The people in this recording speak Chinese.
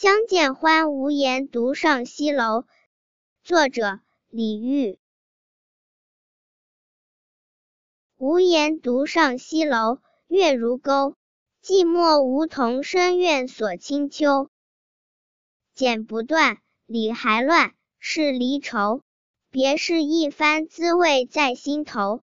相见欢无言独上西楼。作者李煜。无言独上西楼月如钩。寂寞梧桐深院锁清秋。剪不断理还乱是离愁。别是一番滋味在心头